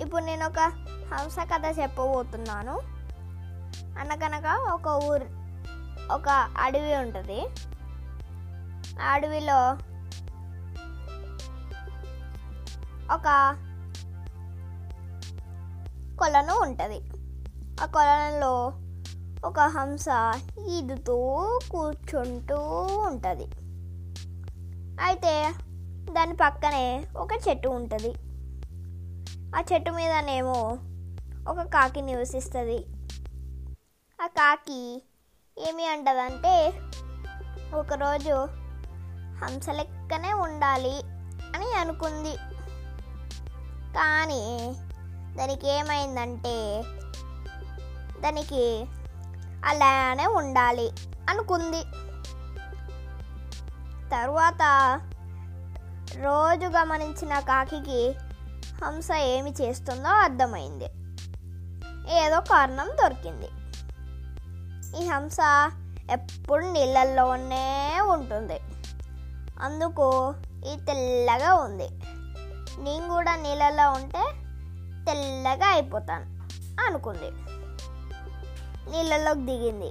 ఇప్పుడు నేను ఒక హంస కథ చెప్పబోతున్నాను. అనగనగా ఒక ఊరు ఒక అడవి ఉంటుంది. ఆ అడవిలో ఒక కొలను ఉంటుంది. ఆ కొలంలో ఒక హంస ఈదుతూ కూర్చుంటూ ఉంటుంది. అయితే దాని పక్కనే ఒక చెట్టు ఉంటుంది. ఆ చెట్టు మీదనేమో ఒక కాకి నివసిస్తుంది. ఆ కాకి ఏమి అంటదంటే ఒకరోజు హంస లెక్కనే ఉండాలి అని అనుకుంది. కానీ దానికి ఏమైందంటే దానికి అలానే ఉండాలి అనుకుంది. తరువాత రోజు గమనించిన కాకికి హంస ఏమి చేస్తుందో అర్థమైంది. ఏదో కారణం దొరికింది. ఈ హంస ఎప్పుడు నీళ్ళల్లోనే ఉంటుంది. అందుకు ఈ తెల్లగా ఉంది. నేను కూడా నీళ్ళలో ఉంటే తెల్లగా అయిపోతాను అనుకుంది. నీళ్ళలోకి దిగింది.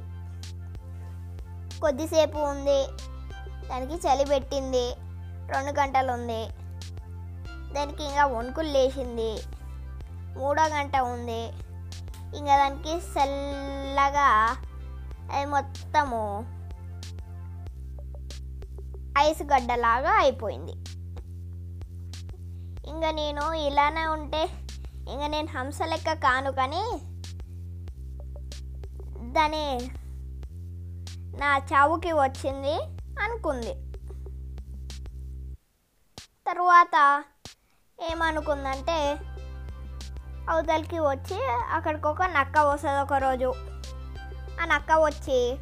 కొద్దిసేపు ఉంది. దానికి చలి పెట్టింది. రెండు గంటలు ఉంది దానికి ఇంకా వణుకులు లేచింది. మూడో గంట ఉంది. ఇంకా దానికి చల్లగా అది మొత్తము ఐస్ గడ్డలాగా అయిపోయింది. ఇంకా నేను ఇలానే ఉంటే ఇంకా నేను హంస లెక్క కాను కానీ దాని నా చావుకి వచ్చింది అనుకుంది. తరువాత ఏమనుకుందంటే అవతలికి వచ్చి అక్కడికి ఒక నక్క వస్తుంది ఒకరోజు. ఆ నక్క వచ్చి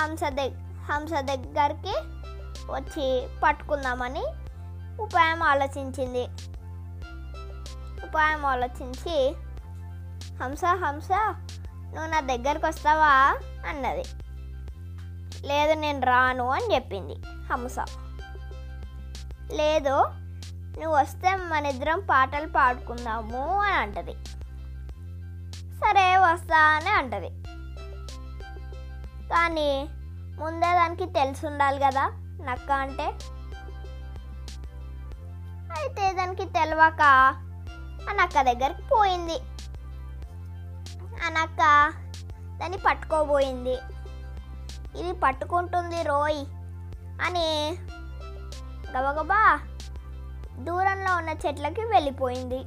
హంస దగ్ హంస దగ్గరికి వచ్చి పట్టుకుందామని ఉపాయం ఆలోచించింది. ఉపాయం ఆలోచించి హంస హంస నువ్వు నా దగ్గరికి వస్తావా? అన్నది. లేదు నేను రాను అని చెప్పింది హంస. లేదు నువ్వు వస్తే మన ఇద్దరం పాటలు పాడుకుందాము అని అంటది. సరే వస్తా అని అంటది. కానీ ముందే దానికి తెలిసి ఉండాలి కదా నక్క అంటే. అయితే దానికి తెలియక ఆ నక్క దగ్గరికి పోయింది. ఆ నక్క దాన్ని పట్టుకోబోయింది. ఇది పట్టుకుంటుంది రోయ్ అని గబగబా దూరంలో ఉన్న చెట్లకి వెళ్ళిపోయింది.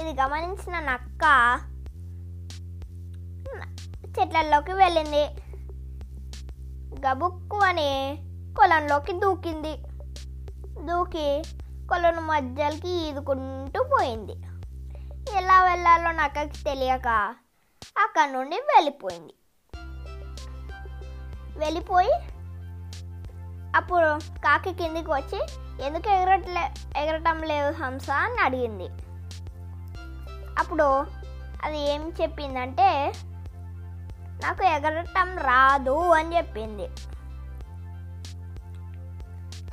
ఇది గమనించిన నక్క చెట్లలోకి వెళ్ళింది. గబుక్కు అని కొలంలోకి దూకింది. దూకి కొలను మధ్యలోకి ఈదుకుంటూ పోయింది. ఎలా వెళ్ళాలో నక్కకి తెలియక అక్కడ నుండి వెళ్ళిపోయింది. వెళ్ళిపోయి అప్పుడు కాకి కిందికి వచ్చి ఎందుకు ఎగరట్లే ఎగరటం లేదు హంస అని అడిగింది. అప్పుడు అది ఏం చెప్పిందంటే నాకు ఎగరటం రాదు అని చెప్పింది.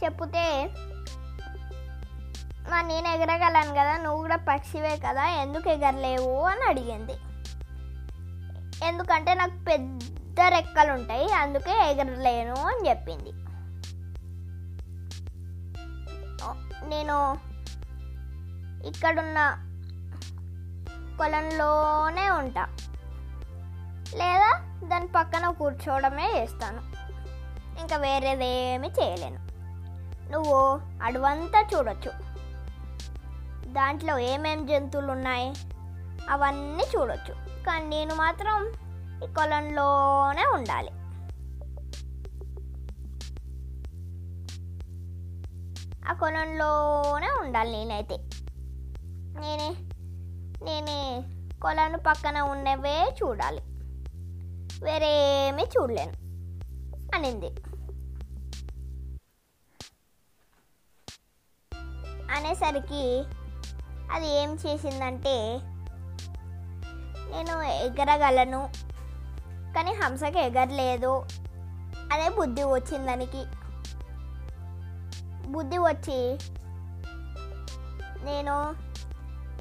చెప్తే మా నేను ఎగరగలను కదా నువ్వు కూడా పక్షివే కదా ఎందుకు ఎగరలేవు? అని అడిగింది. ఎందుకంటే నాకు పెద్ద రెక్కలు ఉంటాయి అందుకే ఎగరలేను అని చెప్పింది. నేను ఇక్కడున్న కొలంలోనే ఉంటా. లేదా దాని పక్కన కూర్చోవడమే చేస్తాను. ఇంకా వేరేదేమీ చేయలేను. నువ్వు అడవంతా చూడొచ్చు. దాంట్లో ఏమేం జంతువులు ఉన్నాయి అవన్నీ చూడొచ్చు. కానీ నేను మాత్రం ఈ కొలంలోనే ఉండాలి. ఆ కొలంలోనే ఉండాలి నేనైతే. నేనే నేనే కొలను పక్కన ఉన్నవే చూడాలి. వేరేమీ చూడలేను అనింది. అనేసరికి అది ఏం చేసిందంటే నేను ఎగరగలను కానీ హంసకి ఎగరలేదు. అదే బుద్ధి వచ్చింది దానికి బుద్ధి వచ్చి నేను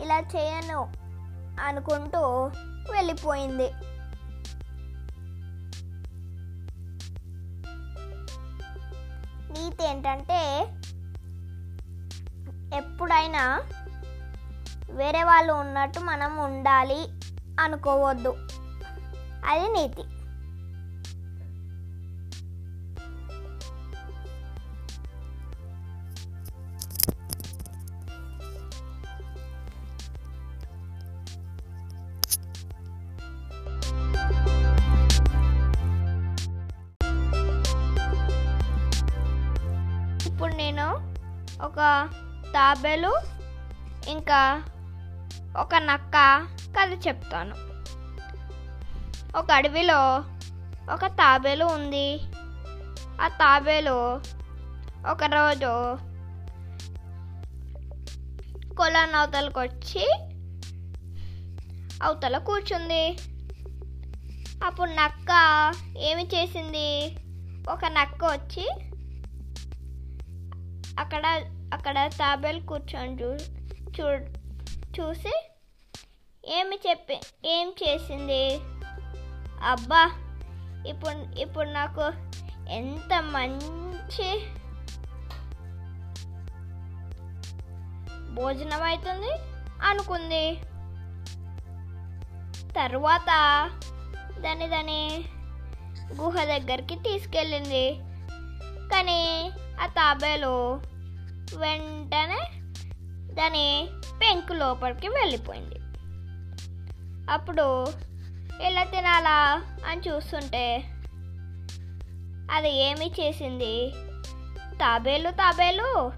ఇలా చేయను అనుకుంటూ వెళ్ళిపోయింది. నీతి ఏంటంటే ఎప్పుడైనా వేరే వాళ్ళు ఉన్నట్టు మనం ఉండాలి అనుకోవద్దు. అది నీతి. ఒక తాబేలు ఇంకా ఒక నక్క కథ చెప్తాను. ఒక అడవిలో ఒక తాబేలు ఉంది. ఆ తాబేలు ఒకరోజు కొలాన్ అవతలకు వచ్చి అవతల కూర్చుంది. అప్పుడు నక్క ఏమి చేసింది? ఒక నక్క వచ్చి అక్కడ అక్కడ తాబేలు కూర్చొని చూ చూ చూసి ఏమి చెప్పి ఏం చేసింది? అబ్బా ఇప్పుడు ఇప్పుడు నాకు ఎంత మంచి భోజనం అవుతుంది అనుకుంది. తర్వాత దాన్ని దాని గుహ దగ్గరికి తీసుకెళ్ళింది. కానీ ఆ తాబేలు వెంటనే దాని పెంకు లోపలికి వెళ్ళిపోయింది. అప్పుడు ఎలా తినాలా అని చూస్తుంటే అది ఏమి చేసింది? తాబేలు తాబేలు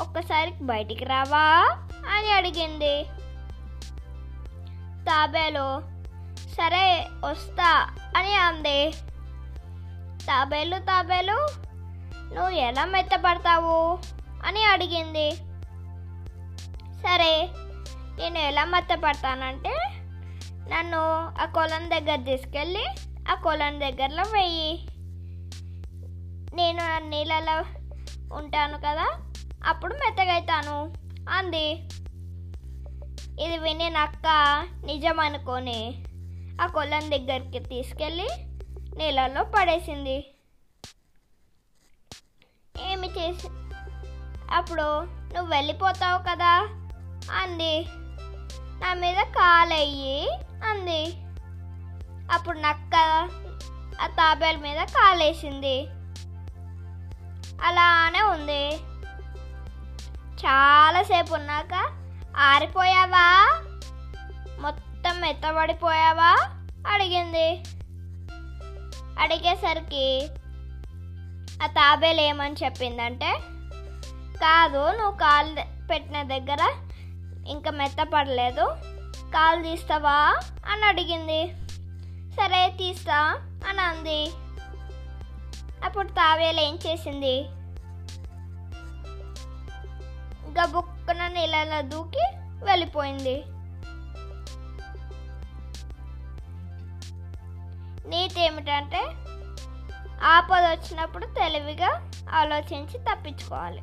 ఒక్కసారి బయటికి రావా అని అడిగింది. తాబేలు సరే వస్తా అని అంది. తాబేలు తాబేలు నువ్వు ఎలా మెత్తపడతావు? అని అడిగింది. సరే నేను ఎలా మెత్తపడతానంటే నన్ను ఆ కొలం దగ్గర తీసుకెళ్ళి ఆ కొలం దగ్గరలో వెయ్యి నేను ఆ నీళ్ళలో ఉంటాను కదా అప్పుడు మెత్తగైతాను అంది. ఇది విని నక్క నిజం అనుకొని ఆ కొలం దగ్గరికి తీసుకెళ్ళి నీళ్ళలో పడేసింది. ఏమి చేసి అప్పుడు నువ్వు వెళ్ళిపోతావు కదా అంది. నా మీద కాలయ్యి అంది. అప్పుడు నక్క ఆ తాబేలు మీద కాలేసింది. అలానే ఉంది. చాలాసేపు ఉన్నాక ఆరిపోయావా? మొత్తం మెత్తబడిపోయావా అడిగింది. అడిగేసరికి ఆ తాబేలు ఏమని చెప్పిందంటే కాదు నువ్వు కాలు పెట్టిన దగ్గర ఇంకా మెత్తపడలేదు. కాలు తీస్తావా? అని అడిగింది. సరే తీస్తా అని అంది. అప్పుడు తావేలు ఏం చేసింది? గబుక్కున నీళ్ళలో దూకి వెళ్ళిపోయింది. నీతి ఏమిటంటే ఆపద వచ్చినప్పుడు తెలివిగా ఆలోచించి తప్పించుకోవాలి.